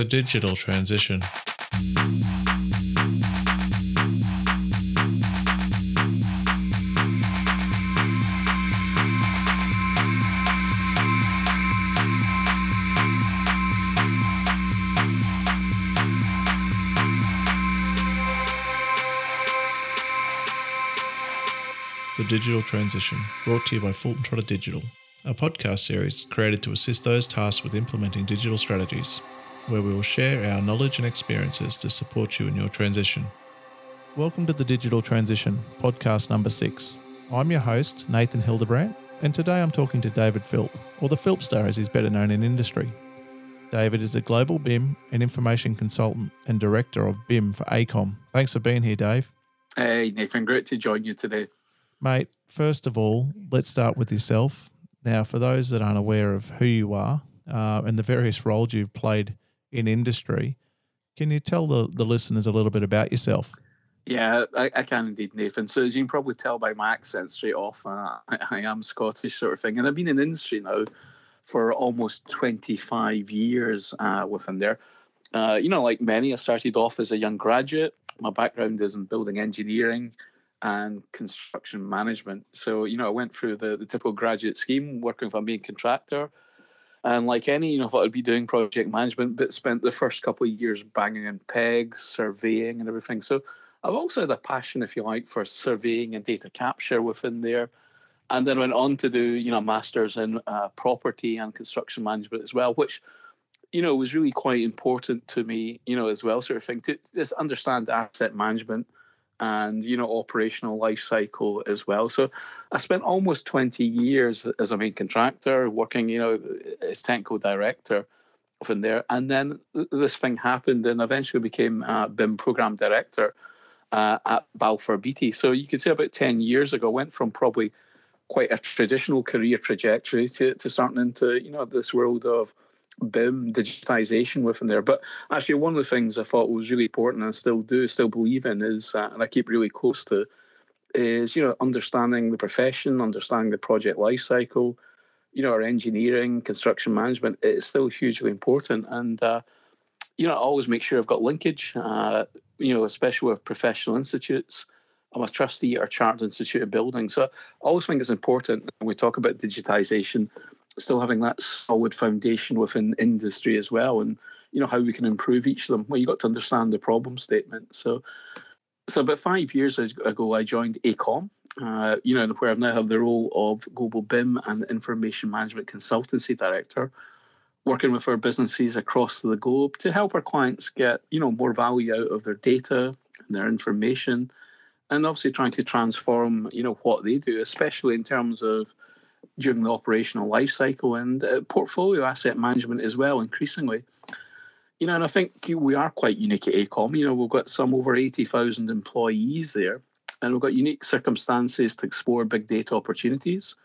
The digital transition. The Digital Transition, brought to you by Fulton Trotter Digital, a podcast series created to assist those tasked with implementing digital strategies, where we will share our knowledge and experiences to support you in your transition. Welcome to the Digital Transition, podcast number six. I'm your host, Nathan Hildebrandt, and today I'm talking to David Philp, or the Philp Star as he's better known in industry. David is a global BIM and information consultant and director of BIM for AECOM. Thanks for being here, Dave. Hey, Nathan, great to join you today. Mate, first of all, let's start with yourself. Now, for those that aren't aware of who you are uh, and the various roles you've played in industry, can you tell the, the listeners a little bit about yourself? Yeah, I, I can indeed, Nathan. So, as you can probably tell by my accent straight off, uh, I, I am Scottish, sort of thing. And I've been in industry now for almost 25 years uh, within there. Uh, you know, like many, I started off as a young graduate. My background is in building engineering and construction management. So, you know, I went through the, the typical graduate scheme, working for a main contractor. And like any, you know, thought I'd be doing project management, but spent the first couple of years banging in pegs, surveying and everything. So I've also had a passion, if you like, for surveying and data capture within there. And then went on to do, you know, masters in uh, property and construction management as well, which, you know, was really quite important to me, you know, as well, sort of thing, to just understand asset management and you know operational life cycle as well. So I spent almost 20 years as a main contractor working, you know, as technical director from there, and then this thing happened, and eventually became a BIM program director uh, at Balfour Beatty. So you could say about 10 years ago, went from probably quite a traditional career trajectory to, to starting into you know this world of BIM digitization within there. But actually, one of the things I thought was really important and I still do, still believe in is, uh, and I keep really close to, is you know understanding the profession, understanding the project life cycle, you know, our engineering, construction management. It's still hugely important, and uh, you know, I always make sure I've got linkage. Uh, you know, especially with professional institutes. I'm a trustee at our Chartered Institute of Building, so I always think it's important when we talk about digitization still having that solid foundation within industry as well, and you know how we can improve each of them. Well, you got to understand the problem statement. So, so about five years ago, I joined AECOM. Uh, you know, where I've now have the role of global BIM and information management consultancy director, working with our businesses across the globe to help our clients get you know more value out of their data and their information, and obviously trying to transform you know what they do, especially in terms of during the operational life cycle and uh, portfolio asset management as well, increasingly. You know, and I think we are quite unique at AECOM. You know, we've got some over 80,000 employees there, and we've got unique circumstances to explore big data opportunities.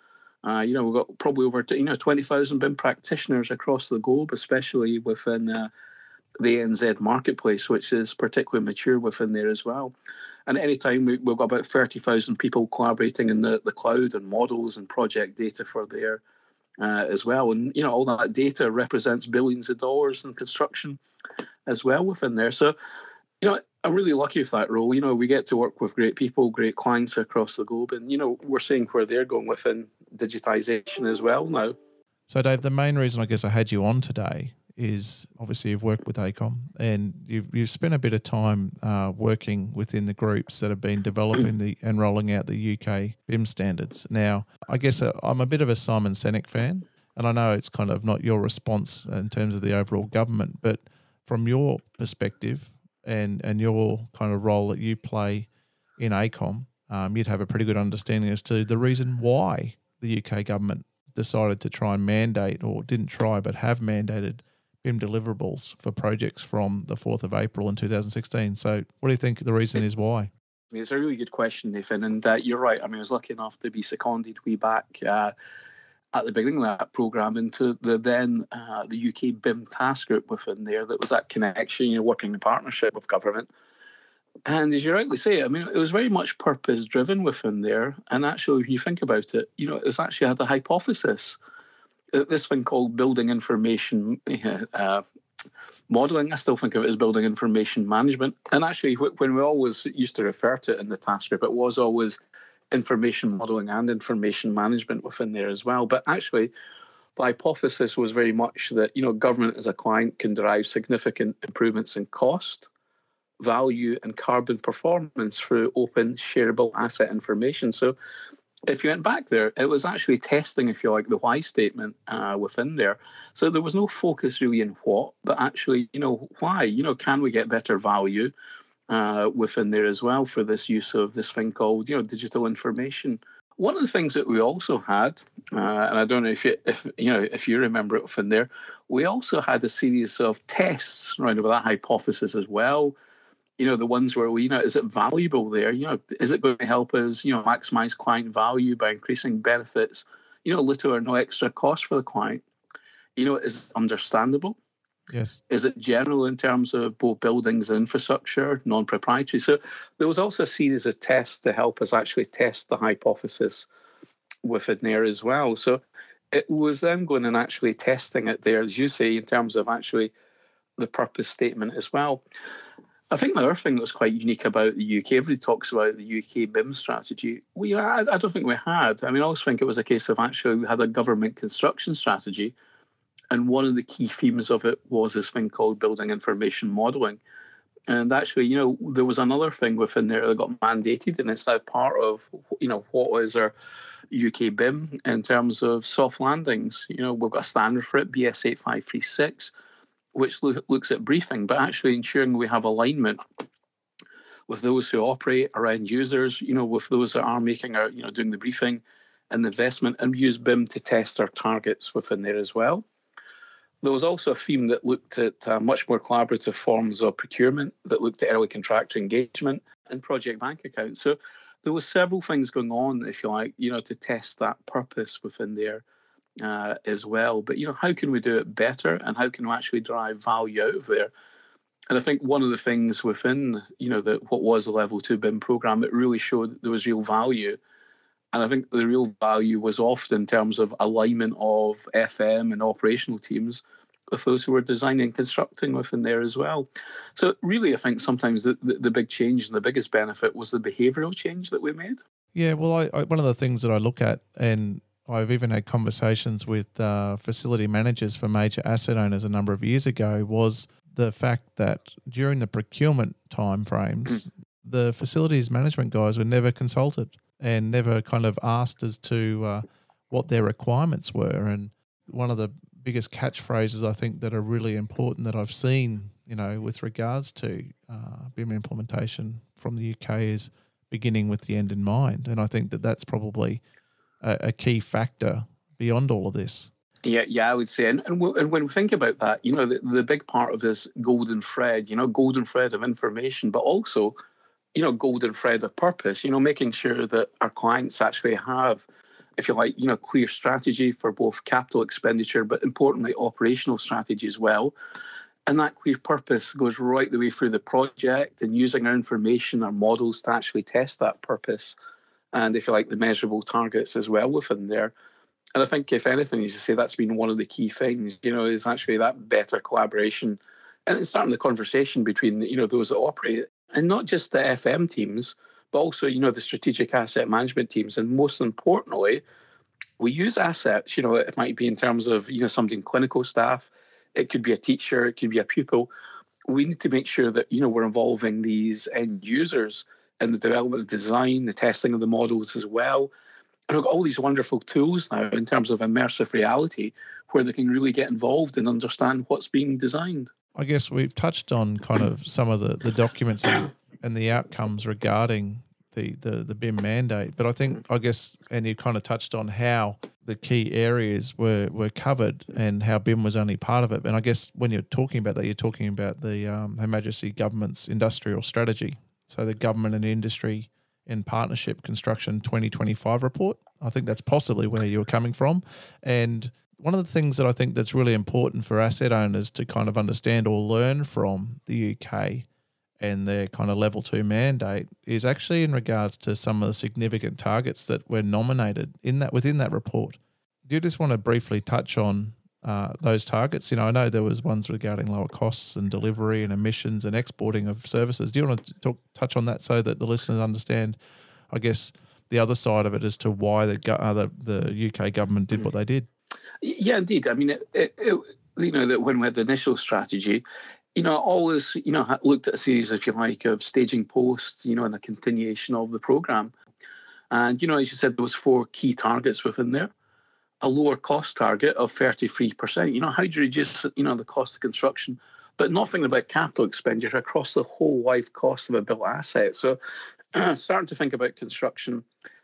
Uh, you know, we've got probably over you know 20,000 BIM practitioners across the globe, especially within uh, the ANZ marketplace, which is particularly mature within there as well. And at any time, we, have got about 30,000 people collaborating in the, the cloud and models and project data for there uh, as well. And, you know, all that data represents billions of dollars in construction as well within there. So, you know, I'm really lucky with that role. You know, we get to work with great people, great clients across the globe. And, you know, we're seeing where they're going within digitization as well now. So, Dave, the main reason I guess I had you on today is obviously you've worked with AECOM and you've, you've spent a bit of time uh, working within the groups that have been developing the and rolling out the UK BIM standards. Now, I guess uh, I'm a bit of a Simon Sinek fan, and I know it's kind of not your response in terms of the overall government, but from your perspective and and your kind of role that you play in AECOM, um, you'd have a pretty good understanding as to the reason why the UK government decided to try and mandate, or didn't try, but have mandated BIM deliverables for projects from the 4th of April in 2016. So, what do you think the reason is why? It's a really good question, Nathan. And uh, you're right. I mean, I was lucky enough to be seconded way back uh, at the beginning of that programme into the then uh, the UK BIM task group within there that was that connection, you know, working in partnership with government. And as you rightly say, I mean, it was very much purpose driven within there. And actually, when you think about it, you know, it was actually had a hypothesis this thing called building information uh, modeling. I still think of it as building information management. And actually, when we always used to refer to it in the task group, it was always information modeling and information management within there as well. But actually, the hypothesis was very much that you know government as a client can derive significant improvements in cost, value, and carbon performance through open, shareable asset information. So if you went back there, it was actually testing, if you like, the why statement uh, within there. So there was no focus really in what, but actually, you know, why? You know, can we get better value uh, within there as well for this use of this thing called, you know, digital information? One of the things that we also had, uh, and I don't know if you, if you know, if you remember it within there, we also had a series of tests around about that hypothesis as well you know the ones where we you know is it valuable there? You know is it going to help us you know maximize client value by increasing benefits you know little or no extra cost for the client? You know is understandable? Yes. Is it general in terms of both buildings and infrastructure non-proprietary? So there was also a series of tests to help us actually test the hypothesis within there as well. So it was then going and actually testing it there as you say in terms of actually the purpose statement as well I think the other thing that's quite unique about the UK, everybody talks about the UK BIM strategy. We, I, I don't think we had. I mean, I always think it was a case of actually we had a government construction strategy, and one of the key themes of it was this thing called building information modelling. And actually, you know, there was another thing within there that got mandated, and it's now part of, you know, what is our UK BIM in terms of soft landings. You know, we've got a standard for it, BS 8536 which lo- looks at briefing, but actually ensuring we have alignment with those who operate around users, you know, with those that are making our, you know, doing the briefing and the investment, and we use BIM to test our targets within there as well. There was also a theme that looked at uh, much more collaborative forms of procurement, that looked at early contractor engagement and project bank accounts. So there was several things going on, if you like, you know, to test that purpose within there uh, as well. But you know, how can we do it better, and how can we actually drive value out of there? And I think one of the things within you know the what was the level two BIM program, it really showed there was real value. And I think the real value was often in terms of alignment of FM and operational teams with those who were designing and constructing within there as well. So really, I think sometimes the, the, the big change and the biggest benefit was the behavioural change that we made. Yeah, well, I, I, one of the things that I look at, and I've even had conversations with uh, facility managers for major asset owners a number of years ago was the fact that during the procurement timeframes, mm. the facilities management guys were never consulted and never kind of asked as to uh, what their requirements were. And one of the biggest catchphrases I think that are really important that I've seen, you know, with regards to uh, BIM implementation from the UK is beginning with the end in mind. And I think that that's probably a, a key factor beyond all of this. Yeah, yeah, I would say, and, and, and, when we think about that, you know, the, the big part of this golden thread, you know, golden thread of information, but also, you know, golden thread of purpose. You know, making sure that our clients actually have, if you like, you know, clear strategy for both capital expenditure, but importantly, operational strategy as well. And that clear purpose goes right the way through the project, and using our information, our models to actually test that purpose and if you like the measurable targets as well within there. And I think if anything, as you say, that's been one of the key things, you know, is actually that better collaboration and starting the conversation between, you know, those that operate and not just the FM teams, but also, you know, the strategic asset management teams. And most importantly, we use assets, you know, it might be in terms of, you know, something clinical staff, it could be a teacher, it could be a pupil. We need to make sure that, you know, we're involving these end users in the development of design, the testing of the models as well. And we've got all these wonderful tools now in terms of immersive reality where they can really get involved and understand what's being designed. I guess we've touched on kind of some of the, the documents and, and the outcomes regarding the, the, the BIM mandate. But I think, I guess, and you kind of touched on how the key areas were, were covered and how BIM was only part of it. And I guess when you're talking about that, you're talking about the um, Her Majesty Government's industrial strategy so the government and industry in partnership construction 2025 report. I think that's possibly where you're coming from. And one of the things that I think that's really important for asset owners to kind of understand or learn from the UK and their kind of level two mandate is actually in regards to some of the significant targets that were nominated in that within that report. do you just want to briefly touch on uh, those targets? You know, I know there was ones regarding lower costs and delivery and emissions and exporting of services. Do you want to talk, touch on that so that the listeners understand, I guess, the other side of it as to why the uh, the, the UK government did what they did? Yeah, indeed. I mean, it, it, it, you know, that when we had the initial strategy, you know, I always, you know, looked at a series, if you like, of staging posts, you know, and a continuation of the program. And, you know, as you said, there was four key targets within there. A lower cost target of 33%. You know, how do you reduce, you know, the cost of construction? But nothing about capital expenditure across the whole life cost of a built asset. So starting to think about construction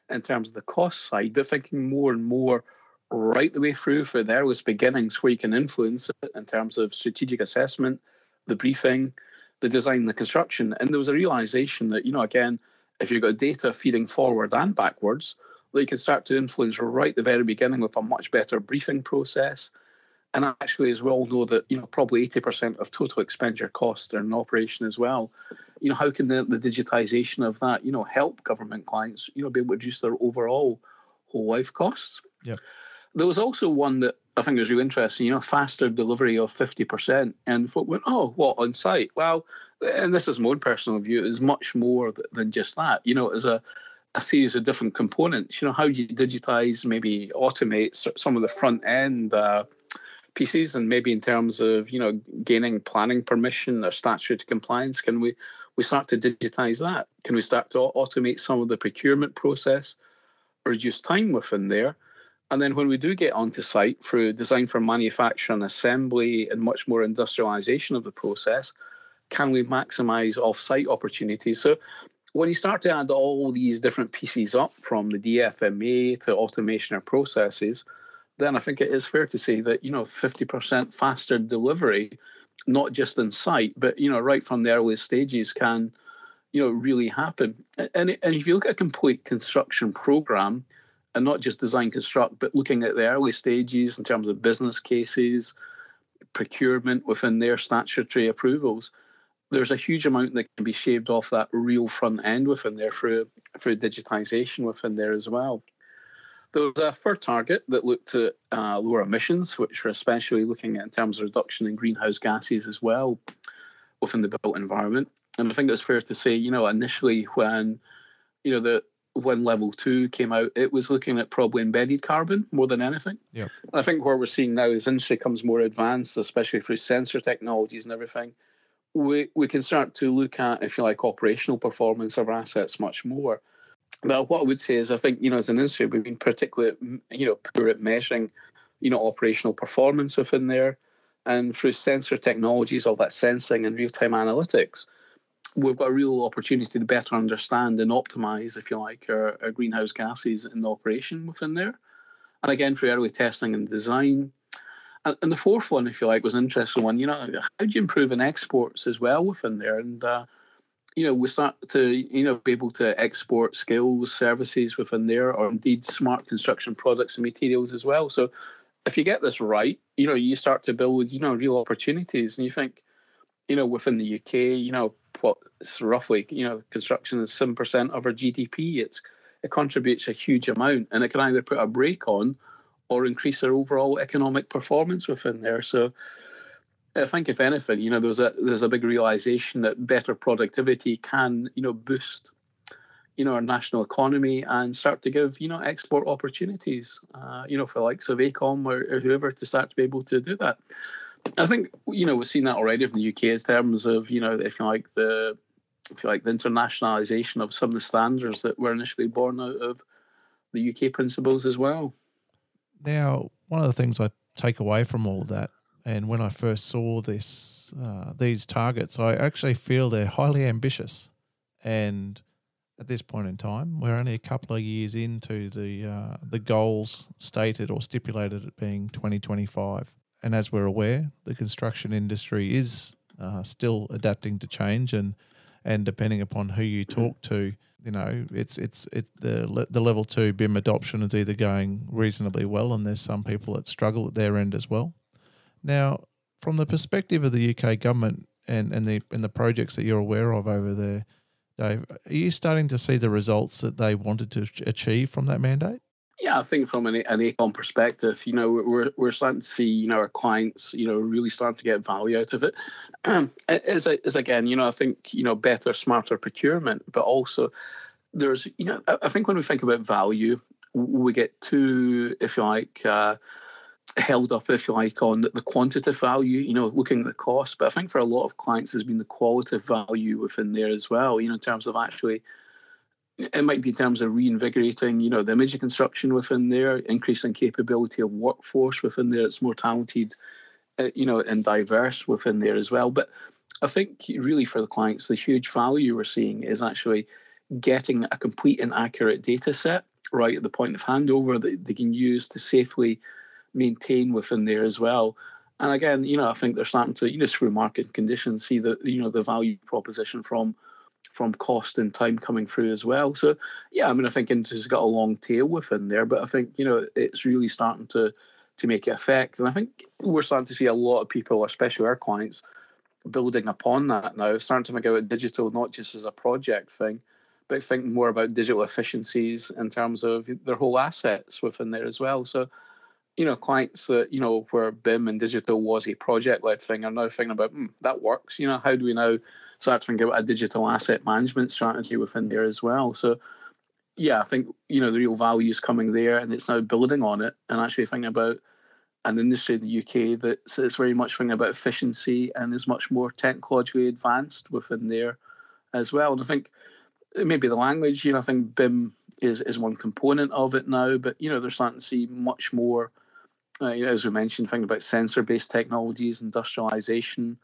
in terms of the cost side, but thinking more and more right the way through for the earliest beginnings where you can influence it in terms of strategic assessment, the briefing, the design, the construction. And there was a realization that, you know, again, if you've got data feeding forward and backwards, that you can start to influence right at the very beginning with a much better briefing process. And actually, as we all know that, you know, probably 80% of total expenditure costs are in operation as well. You know, how can the, the digitization of that, you know, help government clients, you know, be able to reduce their overall whole life costs? Yeah. There was also one that I think was really interesting, you know, faster delivery of 50%. And folk went, oh, what, on site? Well, and this is my own personal view, is much more than just that. You know, as a, a series of different components. You know, how do you digitize, maybe automate some of the front end uh, pieces, and maybe in terms of you know gaining planning permission or statutory compliance, can we we start to digitize that? Can we start to automate some of the procurement process, reduce time within there? And then when we do get onto site through design for manufacture and assembly and much more industrialization of the process, can we maximize off-site opportunities? So when you start to add all these different pieces up from the DFMA to automation of processes, then I think it is fair to say that, you know, 50% faster delivery, not just in site, but, you know, right from the earliest stages can, you know, really happen. And, and if you look at a complete construction program, and not just design construct, but looking at the early stages in terms of business cases, procurement within their statutory approvals, there's a huge amount that can be shaved off that real front end within there through through digitization within there as well. There was a third target that looked at uh, lower emissions, which were especially looking at in terms of reduction in greenhouse gases as well within the built environment. And I think it's fair to say, you know, initially when you know the when level two came out, it was looking at probably embedded carbon more than anything. Yeah. I think what we're seeing now is industry comes more advanced, especially through sensor technologies and everything. We we can start to look at, if you like, operational performance of our assets much more. But what I would say is, I think you know, as an industry, we've been particularly you know poor at measuring, you know, operational performance within there, and through sensor technologies, all that sensing and real time analytics we've got a real opportunity to better understand and optimize, if you like, our, our greenhouse gases in the operation within there. And again, through early testing and design. And, the fourth one, if you like, was an interesting one. You know, how do you improve in exports as well within there? And, uh, you know, we start to, you know, be able to export skills, services within there, or indeed smart construction products and materials as well. So if you get this right, you know, you start to build, you know, real opportunities. And you think, you know, within the UK, you know, what it's roughly, you know, construction is seven percent of our GDP. It's it contributes a huge amount, and it can either put a brake on or increase our overall economic performance within there. So, I think if anything, you know, there's a there's a big realization that better productivity can, you know, boost, you know, our national economy and start to give, you know, export opportunities, uh, you know, for likes of AECOM or, or whoever to start to be able to do that. I think you know we've seen that already from the UK in terms of you know if you like the if you like the internationalization of some of the standards that were initially born out of the UK principles as well. Now, one of the things I take away from all of that, and when I first saw this uh, these targets, I actually feel they're highly ambitious, and at this point in time, we're only a couple of years into the uh, the goals stated or stipulated at being 2025 and as we're aware, the construction industry is uh, still adapting to change, and and depending upon who you talk to, you know, it's it's it's the the level two BIM adoption is either going reasonably well, and there's some people that struggle at their end as well. Now, from the perspective of the UK government and and the and the projects that you're aware of over there, Dave, are you starting to see the results that they wanted to achieve from that mandate? Yeah, I think from an, an AECOM perspective, you know, we're we're starting to see, you know, our clients, you know, really starting to get value out of it. as, as again, you know, I think, you know, better, smarter procurement, but also there's, you know, I, I think when we think about value, we get too, if you like, uh, held up, if you like, on the quantitative value, you know, looking at the cost. But I think for a lot of clients, there's been the qualitative value within there as well, you know, in terms of actually it might be in terms of reinvigorating, you know, the image of construction within there, increasing capability of workforce within there. It's more talented, uh, you know, and diverse within there as well. But I think really for the clients, the huge value we're seeing is actually getting a complete and accurate data set right at the point of handover that they can use to safely maintain within there as well. And again, you know, I think they're starting to, you know, through market conditions, see the, you know, the value proposition from from cost and time coming through as well. So yeah, I mean, I think Industry's got a long tail within there, but I think you know it's really starting to to make it effect, and I think we're starting to see a lot of people, especially our clients, building upon that now, starting to make out digital not just as a project thing, but think more about digital efficiencies in terms of their whole assets within there as well. So you know, clients that, you know, where BIM and digital was a project led thing are now thinking about, hmm, that works. You know, how do we now start thinking about a digital asset management strategy within there as well? So, yeah, I think, you know, the real value is coming there and it's now building on it and actually thinking about an industry in the UK that's, that's very much thinking about efficiency and is much more technologically advanced within there as well. And I think maybe the language, you know, I think BIM is, is one component of it now, but, you know, they're starting to see much more uh, you know, as we mentioned, thinking about sensor-based technologies, industrialization,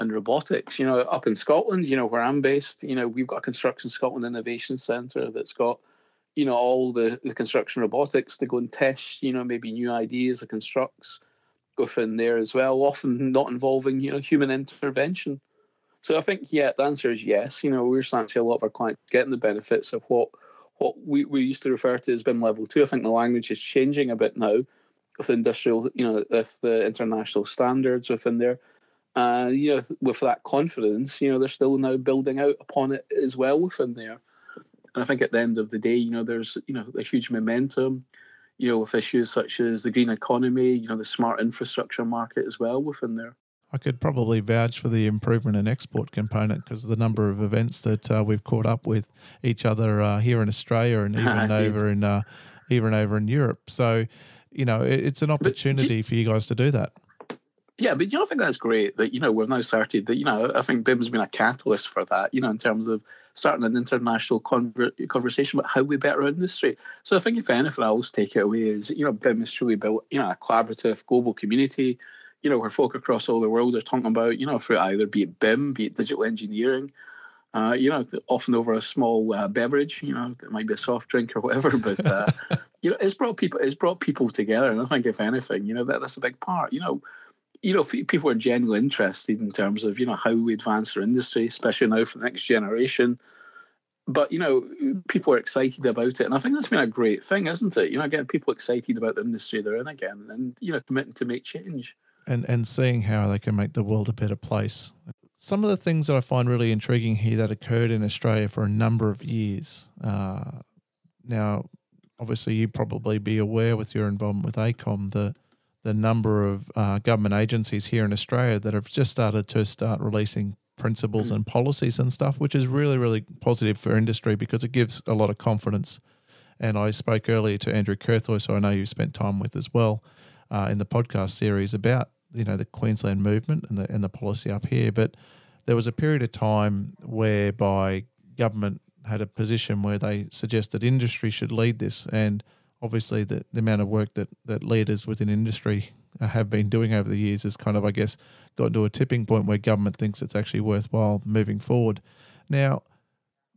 and robotics. You know, up in Scotland, you know, where I'm based, you know, we've got a Construction Scotland Innovation Centre that's got, you know, all the, the construction robotics to go and test, you know, maybe new ideas of constructs within there as well, often not involving, you know, human intervention. So I think, yeah, the answer is yes. You know, we're starting to see a lot of our clients getting the benefits of what what we, we used to refer to as BIM level two. I think the language is changing a bit now with industrial, you know, with the international standards within there. Uh, you know, with that confidence, you know, they're still now building out upon it as well within there. And I think at the end of the day, you know, there's, you know, a huge momentum, you know, with issues such as the green economy, you know, the smart infrastructure market as well within there. I could probably vouch for the improvement in export component because of the number of events that uh, we've caught up with each other uh, here in Australia and even over in uh, even over in Europe. So you know, it's an opportunity you, for you guys to do that. Yeah, but you don't think that's great that, you know, we've now started that, you know, I think BIM's been a catalyst for that, you know, in terms of starting an international conver- conversation about how we better our industry. So I think if anything else take it away is, you know, BIM is truly built, you know, a collaborative global community, you know, where folk across all the world are talking about, you know, for either be it BIM, be it digital engineering, uh, you know, often over a small uh, beverage, you know, it might be a soft drink or whatever, but uh, you know, it's brought people, it's brought people together, and I think if anything, you know, that that's a big part. You know, you know, people are genuinely interested in terms of you know how we advance our industry, especially now for the next generation. But you know, people are excited about it, and I think that's been a great thing, isn't it? You know, getting people excited about the industry they're in again, and you know, committing to make change and and seeing how they can make the world a better place some of the things that I find really intriguing here that occurred in Australia for a number of years. Uh, now, obviously, you probably be aware with your involvement with AECOM the the number of uh, government agencies here in Australia that have just started to start releasing principles mm. and policies and stuff, which is really really positive for industry because it gives a lot of confidence. And I spoke earlier to Andrew Kurthoy, so I know you spent time with as well uh, in the podcast series about you know the Queensland movement and the and the policy up here, but there was a period of time whereby government had a position where they suggested industry should lead this, and obviously the, the amount of work that that leaders within industry have been doing over the years has kind of, I guess, gotten to a tipping point where government thinks it's actually worthwhile moving forward. Now,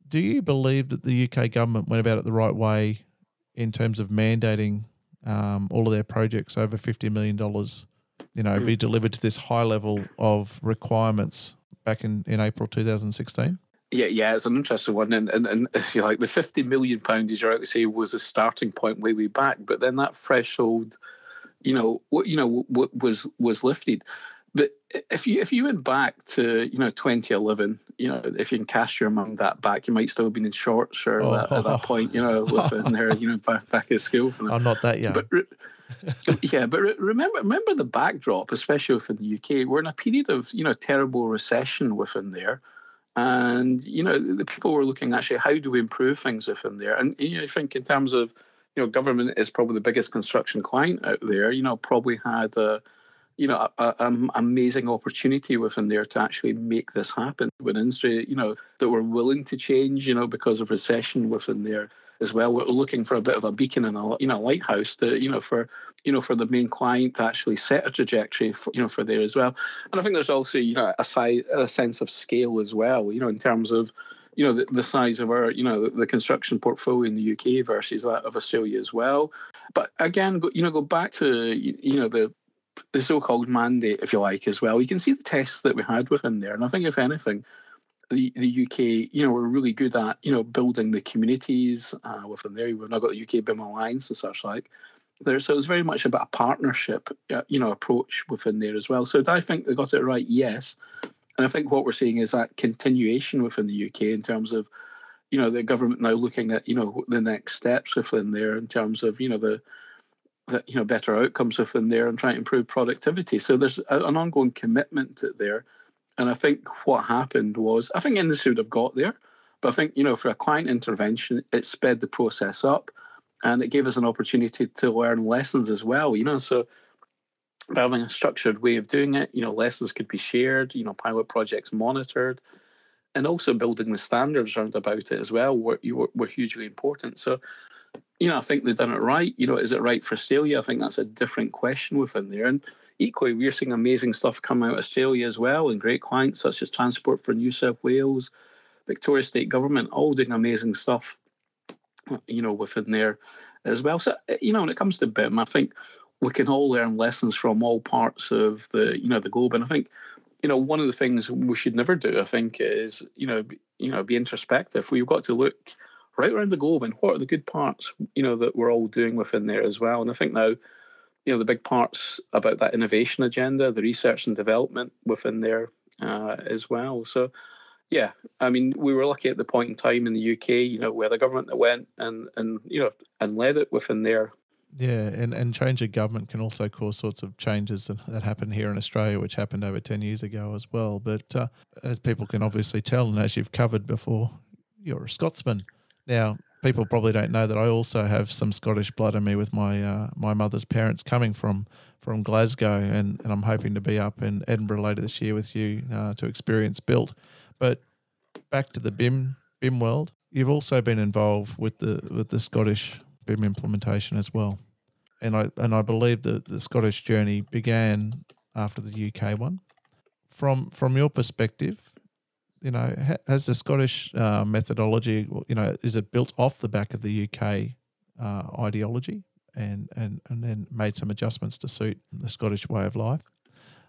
do you believe that the UK government went about it the right way in terms of mandating um, all of their projects over fifty million dollars? you know, be delivered to this high level of requirements back in, in April 2016? Yeah, yeah, it's an interesting one, and, and and if you like, the fifty million pound, as you're out to say, was a starting point way way back, but then that threshold, you know, what you know, what was was lifted. But if you if you went back to you know 2011, you know if you can cast your mind that back, you might still have been in shorts or oh, at, at, that point, you know, within there, you know, back, back at school. I'm not that young. But yeah, but remember remember the backdrop, especially within the UK. We're in a period of you know terrible recession within there. And you know the people were looking actually how do we improve things within there, and you know I think in terms of you know government is probably the biggest construction client out there. You know probably had a you know, an amazing opportunity within there to actually make this happen. With industry, you know, that we're willing to change, you know, because of recession within there as well. We're looking for a bit of a beacon and a you know lighthouse to you know for you know for the main client to actually set a trajectory for you know for there as well. And I think there's also you know a, size, a sense of scale as well. You know, in terms of you know the, the size of our you know the, the, construction portfolio in the UK versus that of Australia as well. But again, go, you know, go back to you, you know the the so-called mandate, if you like, as well. You can see the tests that we had within there, and I think if anything, the the UK, you know, we're really good at you know building the communities uh, within there. We've now got the UK BIM Alliance and such like. There, so it's very much about a partnership, you know, approach within there as well. So do I think they got it right? Yes, and I think what we're seeing is that continuation within the UK in terms of, you know, the government now looking at you know the next steps within there in terms of you know the that you know better outcomes within there and trying to improve productivity. So there's a, an ongoing commitment to there, and I think what happened was I think industry would have got there, but I think you know for a client intervention it sped the process up, and it gave us an opportunity to learn lessons as well. You know, so by having a structured way of doing it, you know, lessons could be shared. You know, pilot projects monitored. And also building the standards around about it as well were, were, were hugely important. So you know, I think they've done it right. You know, is it right for Australia? I think that's a different question within there. And equally, we're seeing amazing stuff come out of Australia as well, and great clients such as Transport for New South Wales, Victoria State Government, all doing amazing stuff. You know, within there as well. So, eh, you know, when it comes to BIM, I think we can all learn lessons from all parts of the, you know, the globe. And I think, you know, one of the things we should never do, I think, is, you know, you know, be introspective. We've got to look right around the globe and what are the good parts you know that we're all doing within there as well and i think now you know the big parts about that innovation agenda the research and development within there uh, as well so yeah i mean we were lucky at the point in time in the uk you know where the government that went and and you know and led it within there yeah, and, and change of government can also cause sorts of changes that, that here in Australia, which happened over 10 years ago as well. But uh, as people can obviously tell, and as you've covered before, you're a Scotsman. Now, people probably don't know that I also have some Scottish blood in me with my uh, my mother's parents coming from from Glasgow, and, and I'm hoping to be up in Edinburgh later this year with you uh, to experience built. But back to the BIM BIM world, you've also been involved with the with the Scottish BIM implementation as well, and I and I believe that the Scottish journey began after the UK one. From from your perspective, you know, has the Scottish uh, methodology, you know, is it built off the back of the UK uh, ideology and, and, and then made some adjustments to suit the Scottish way of life?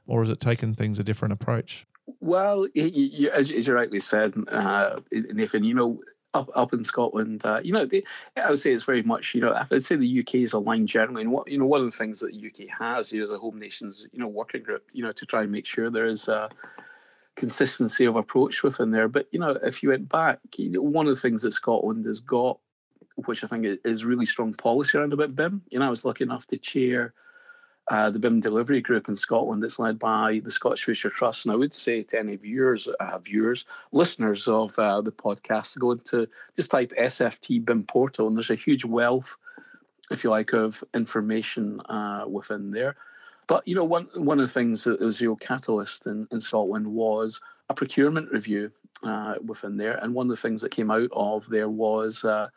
Or has it taken things a different approach? Well, you, as, as, you rightly said, uh, Nathan, you know, up, up in Scotland, uh, you know, they, I would say it's very much, you know, I'd say the UK is aligned generally. And what, you know, one of the things that the UK has, know, as a Home Nations, you know, working group, you know, to try and make sure there is, uh, consistency of approach within there. But you know, if you went back, you know, one of the things that Scotland has got, which I think is really strong policy around about BIM. You know, I was lucky enough to chair uh, the BIM delivery group in Scotland that's led by the Scottish Future Trust. And I would say to any viewers, uh, viewers, listeners of uh, the podcast, go into just type SFT BIM portal, and there's a huge wealth, if you like, of information uh, within there. But you know, one one of the things that was real catalyst in, in Scotland was a procurement review uh, within there, and one of the things that came out of there was, uh,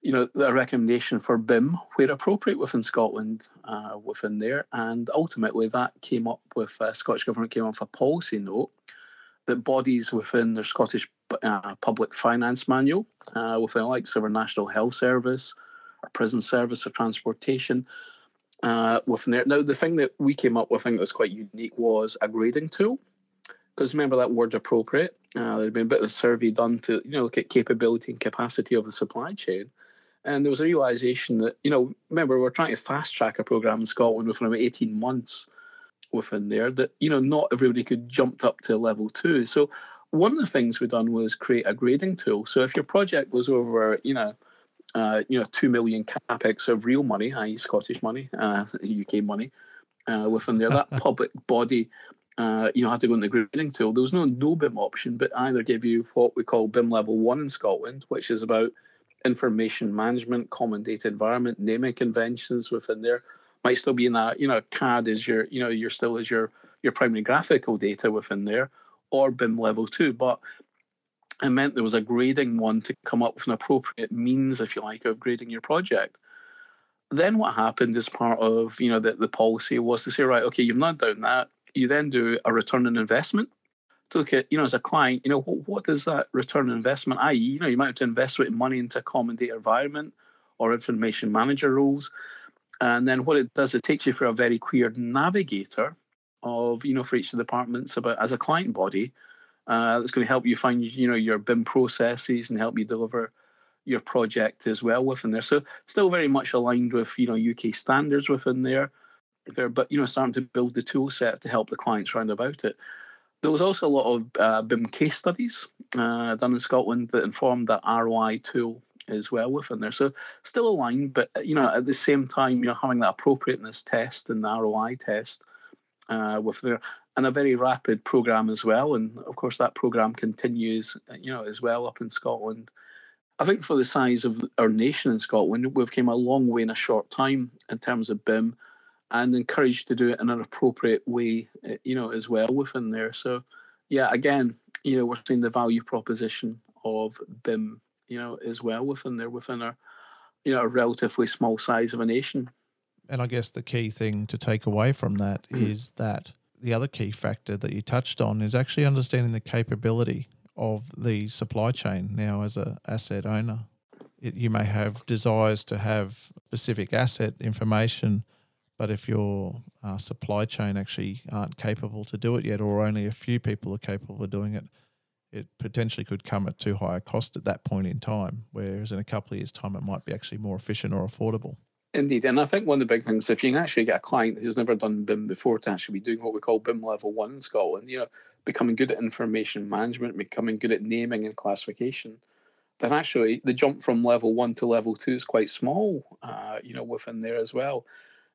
you know, a recommendation for BIM where appropriate within Scotland uh, within there, and ultimately that came up with uh, Scottish government came up with a policy note that bodies within their Scottish uh, public finance manual, uh, within like so our National Health Service, our prison service, or transportation uh, within there. Now, the thing that we came up with, I think that was quite unique, was a grading tool. Because remember that word appropriate. Uh, there'd been a bit of a survey done to you know look at capability and capacity of the supply chain, and there was a realization that you know remember we're trying to fast track a program in Scotland within about eighteen months, within there that you know not everybody could jump up to level two. So one of the things we've done was create a grading tool. So if your project was over, you know, uh, you know, two million capex of real money, i.e., Scottish money, uh, UK money, uh, within there, that public body, uh, you know, had to go in the grading tool. There was no no BIM option, but either give you what we call BIM level one in Scotland, which is about information management, common data environment, naming conventions within there. Might still be in that, you know, CAD is your, you know, you're still as your your primary graphical data within there, or BIM level two. But it meant there was a grading one to come up with an appropriate means, if you like, of grading your project. Then what happened as part of you know the, the policy was to say, right, okay, you've not done that. You then do a return on investment to look at, you know, as a client, you know, what, what is that return on investment? I.e., you know, you might have to invest with money into common data environment or information manager roles. And then what it does, it takes you through a very clear navigator of, you know, for each of the departments about as a client body uh, that's going to help you find, you know, your BIM processes and help you deliver your project as well within there. So still very much aligned with, you know, UK standards within there, there but, you know, starting to build the tool set to help the clients round about it. There was also a lot of uh, BIM case studies uh, done in Scotland that informed that ROI tool as well within there. So still aligned, but you know at the same time, you know having that appropriateness test and the ROI test uh, with there, and a very rapid program as well. And of course, that program continues, you know, as well up in Scotland. I think for the size of our nation in Scotland, we've came a long way in a short time in terms of BIM and encouraged to do it in an appropriate way, eh, you know, as well within there. So, yeah, again, you know, we're seeing the value proposition of BIM, you know, as well within there, within our, you know, a relatively small size of a nation. And I guess the key thing to take away from that hmm. is that the other key factor that you touched on is actually understanding the capability of the supply chain now as a asset owner. It, you may have desires to have specific asset information but if your uh, supply chain actually aren't capable to do it yet, or only a few people are capable of doing it, it potentially could come at too high a cost at that point in time. Whereas in a couple of years' time, it might be actually more efficient or affordable. Indeed, and I think one of the big things, if you can actually get a client who's never done BIM before to actually be doing what we call BIM level one in Scotland, you know, becoming good at information management, becoming good at naming and classification, then actually the jump from level one to level two is quite small, uh, you know, within there as well.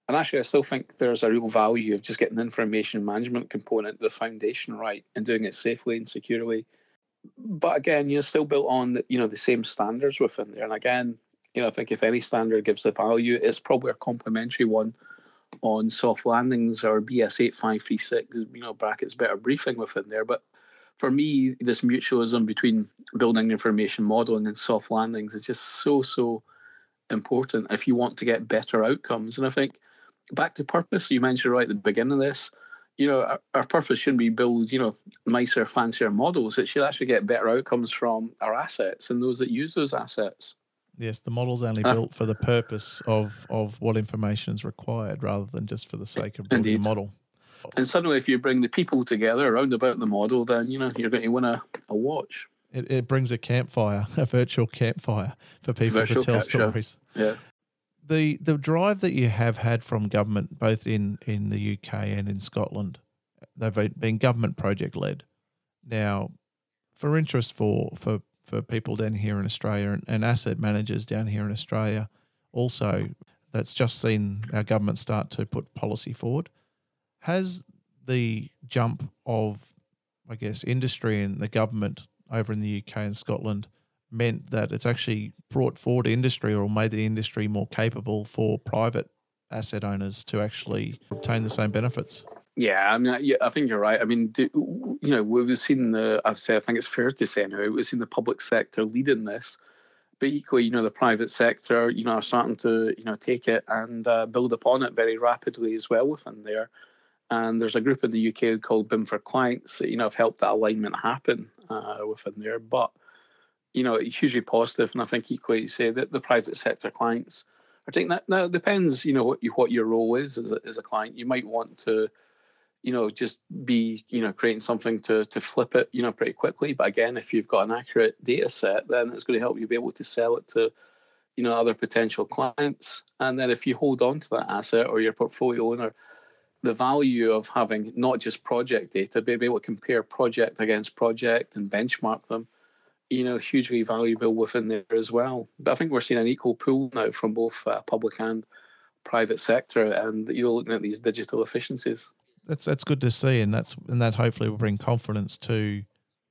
And actually, I still think there's a real value of just getting the information management component, the foundation right, and doing it safely and securely. But again, you know, still built on the, you know the same standards within there. And again, you know, I think if any standard gives the value, it's probably a complementary one on soft landings or BS eight five three six. You know, brackets better briefing within there. But for me, this mutualism between building information modeling and soft landings is just so so important if you want to get better outcomes. And I think back to purpose, you mentioned right at the beginning of this, you know, our, our, purpose shouldn't be build, you know, nicer, fancier models. It should actually get better outcomes from our assets and those that use those assets. Yes, the model's only uh, built for the purpose of of what information is required, rather than just for the sake of building indeed. a model. And suddenly, if you bring the people together around about the model, then you know you're going to win a, a watch. It, it brings a campfire, a virtual campfire for people virtual to tell capture. stories. Yeah the the drive that you have had from government, both in in the UK and in Scotland, they've been government project led. Now, for interest for for for people down here in Australia and, and asset managers down here in Australia, also that's just seen our government start to put policy forward. Has the jump of, I guess, industry and the government over in the UK and Scotland meant that it's actually brought forward industry or made the industry more capable for private asset owners to actually obtain the same benefits. Yeah, I mean, yeah, I think you're right. I mean, do, you know, we've seen the. I've said, I think it's fair to say anyway, we've seen the public sector leading this, but equally, you know, the private sector, you know, are starting to, you know, take it and uh, build upon it very rapidly as well within there. And there's a group in the UK called BIM for Clients that, you know, have helped that alignment happen uh, within there. But you know, hugely positive, and I think equally you say that the private sector clients are taking that. Now, it depends, you know, what, you, what your role is as a, as a client. You might want to, you know, just be, you know, creating something to to flip it, you know, pretty quickly. But again, if you've got an accurate data set, then it's going to help you be able to sell it to, you know, other potential clients. And then if you hold on to that asset or your portfolio owner, the value of having not just project data, but be able to compare project against project and benchmark them, you know, hugely valuable within there as well. But I think we're seeing an equal pool now from both uh, public and private sector, and you're looking at these digital efficiencies. That's that's good to see, and that's and that hopefully will bring confidence to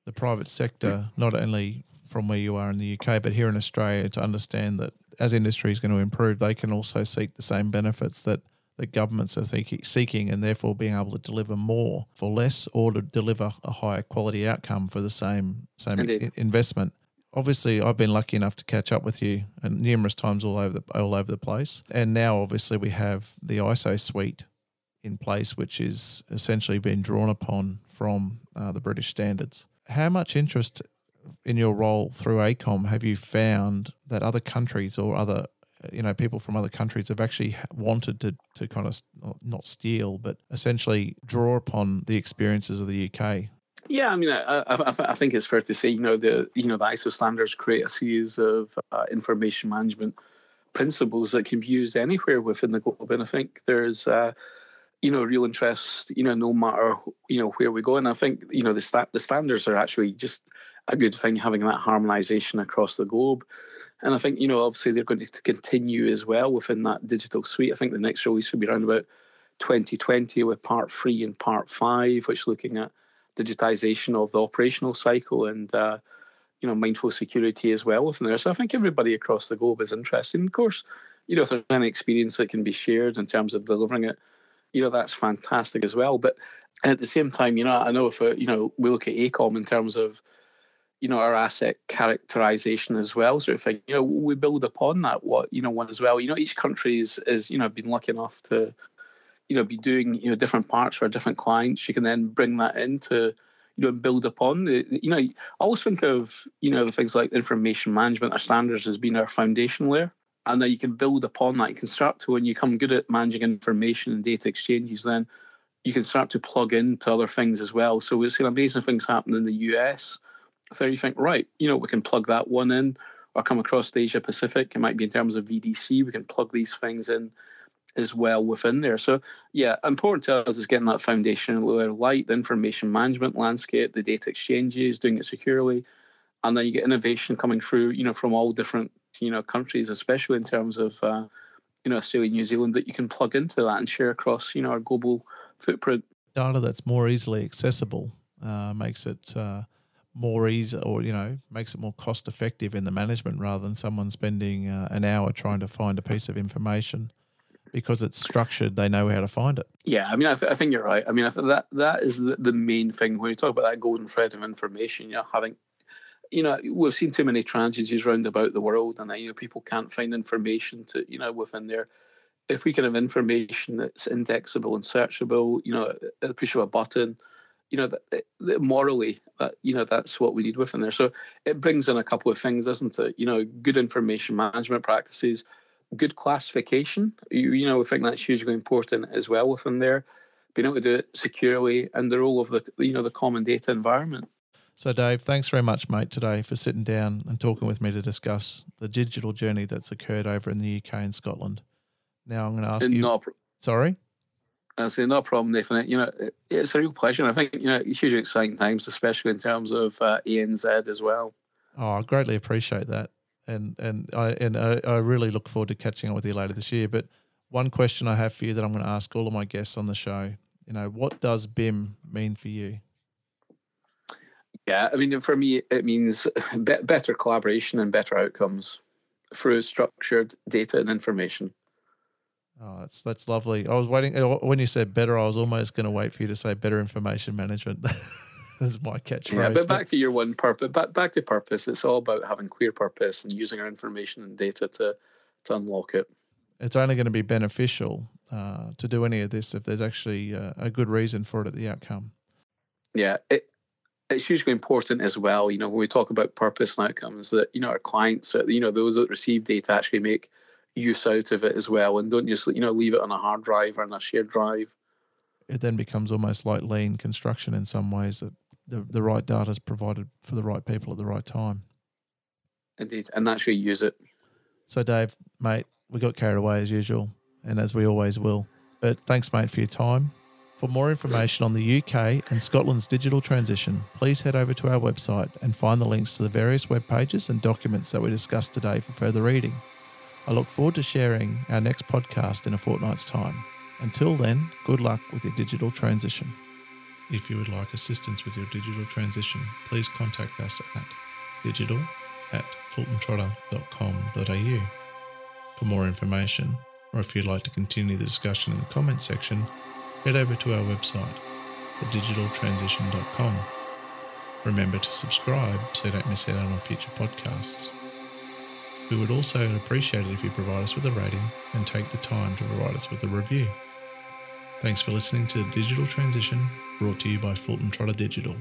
the private sector, not only from where you are in the UK, but here in Australia, to understand that as industry is going to improve, they can also seek the same benefits that that governments are seeking, and therefore being able to deliver more for less, or to deliver a higher quality outcome for the same same investment. Obviously, I've been lucky enough to catch up with you numerous times all over the all over the place, and now obviously we have the ISO suite in place, which is essentially been drawn upon from uh, the British standards. How much interest in your role through AECOM have you found that other countries or other you know people from other countries have actually wanted to to kind of not steal but essentially draw upon the experiences of the UK yeah, I mean, I, I, I, think it's fair to say, you know, the you know the ISO standards create a series of uh, information management principles that can be used anywhere within the globe, and I think there's uh, you know real interest, you know, no matter you know where we go, and I think you know the sta- the standards are actually just a good thing having that harmonization across the globe. And I think, you know, obviously they're going to continue as well within that digital suite. I think the next release will be around about 2020 with part three and part five, which looking at digitization of the operational cycle and, uh, you know, mindful security as well within there. So I think everybody across the globe is interested. And of course, you know, if there's any experience that can be shared in terms of delivering it, you know, that's fantastic as well. But at the same time, you know, I know if, uh, you know, we look at AECOM in terms of, you know our asset characterization as well sort of thing you know we build upon that what you know one as well you know each country is is you know been lucky enough to you know be doing you know different parts for different clients you can then bring that into you know build upon the you know i always think of you know the things like information management or standards as being our foundation layer and then you can build upon that you can start to when you come good at managing information and data exchanges then you can start to plug into other things as well so we've seen amazing things happen in the us there you think, right, you know, we can plug that one in or come across the Asia Pacific. It might be in terms of VDC. We can plug these things in as well within there. So yeah, important to us is getting that foundation layer light, the information management landscape, the data exchanges, doing it securely. And then you get innovation coming through, you know, from all different, you know, countries, especially in terms of uh, you know, Australia, New Zealand, that you can plug into that and share across, you know, our global footprint. Data that's more easily accessible uh, makes it uh, more easy or you know makes it more cost effective in the management rather than someone spending uh, an hour trying to find a piece of information because it's structured they know how to find it. Yeah i mean i, th- I think you're right. I mean I that that is the, the main thing. When you talk about that golden thread of information you know having you know we've seen too many tragedies around about the world and you know people can't find information to you know within there if we can have information that's indexable and searchable you know at the push of a button you know, that, that morally, that you know, that's what we need within there. So it brings in a couple of things, doesn't it? You know, good information management practices, good classification. You, you know, I think that's hugely important as well within there. Being able to do it securely and the role of the, you know, the common data environment. So, Dave, thanks very much, mate, today for sitting down and talking with me to discuss the digital journey that's occurred over in the UK and Scotland. Now, I'm going to ask you. No, sorry. I say no problem, Nathan. You know, it's a real pleasure. I think you know, hugely exciting times, especially in terms of uh, ANZ as well. Oh, I greatly appreciate that, and and I and I, I really look forward to catching up with you later this year. But one question I have for you that I'm going to ask all of my guests on the show, you know, what does BIM mean for you? Yeah, I mean, for me, it means better collaboration and better outcomes through structured data and information. Oh, that's that's lovely. I was waiting uh, when you said better. I was almost going to wait for you to say better information management. That's my catchphrase. Yeah, but back to your one purpose. Back back to purpose. It's all about having clear purpose and using our information and data to to unlock it. It's only going to be beneficial uh, to do any of this if there's actually uh, a good reason for it at the outcome. Yeah, it, it's hugely important as well. You know, when we talk about purpose and outcomes, that you know our clients, you know, those that receive data actually make use out of it as well, and don't just you know leave it on a hard drive or on a shared drive. It then becomes almost like lean construction in some ways that the the right data is provided for the right people at the right time. Indeed, and actually use it. So, Dave, mate, we got carried away as usual, and as we always will. But thanks, mate, for your time. For more information on the UK and Scotland's digital transition, please head over to our website and find the links to the various web pages and documents that we discussed today for further reading. I look forward to sharing our next podcast in a fortnight's time. Until then, good luck with your digital transition. If you would like assistance with your digital transition, please contact us at digital at fultontrotter.com.au. For more information, or if you'd like to continue the discussion in the comments section, head over to our website, thedigitaltransition.com. Remember to subscribe so you don't miss out on our future podcasts. We would also appreciate it if you provide us with a rating and take the time to provide us with a review. Thanks for listening to The Digital Transition, brought to you by Fulton Trotter Digital.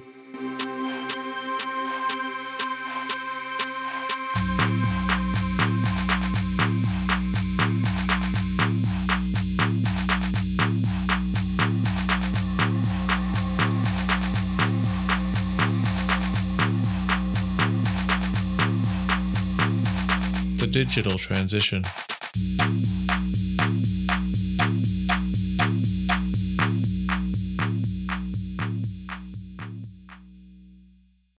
Digital Transition.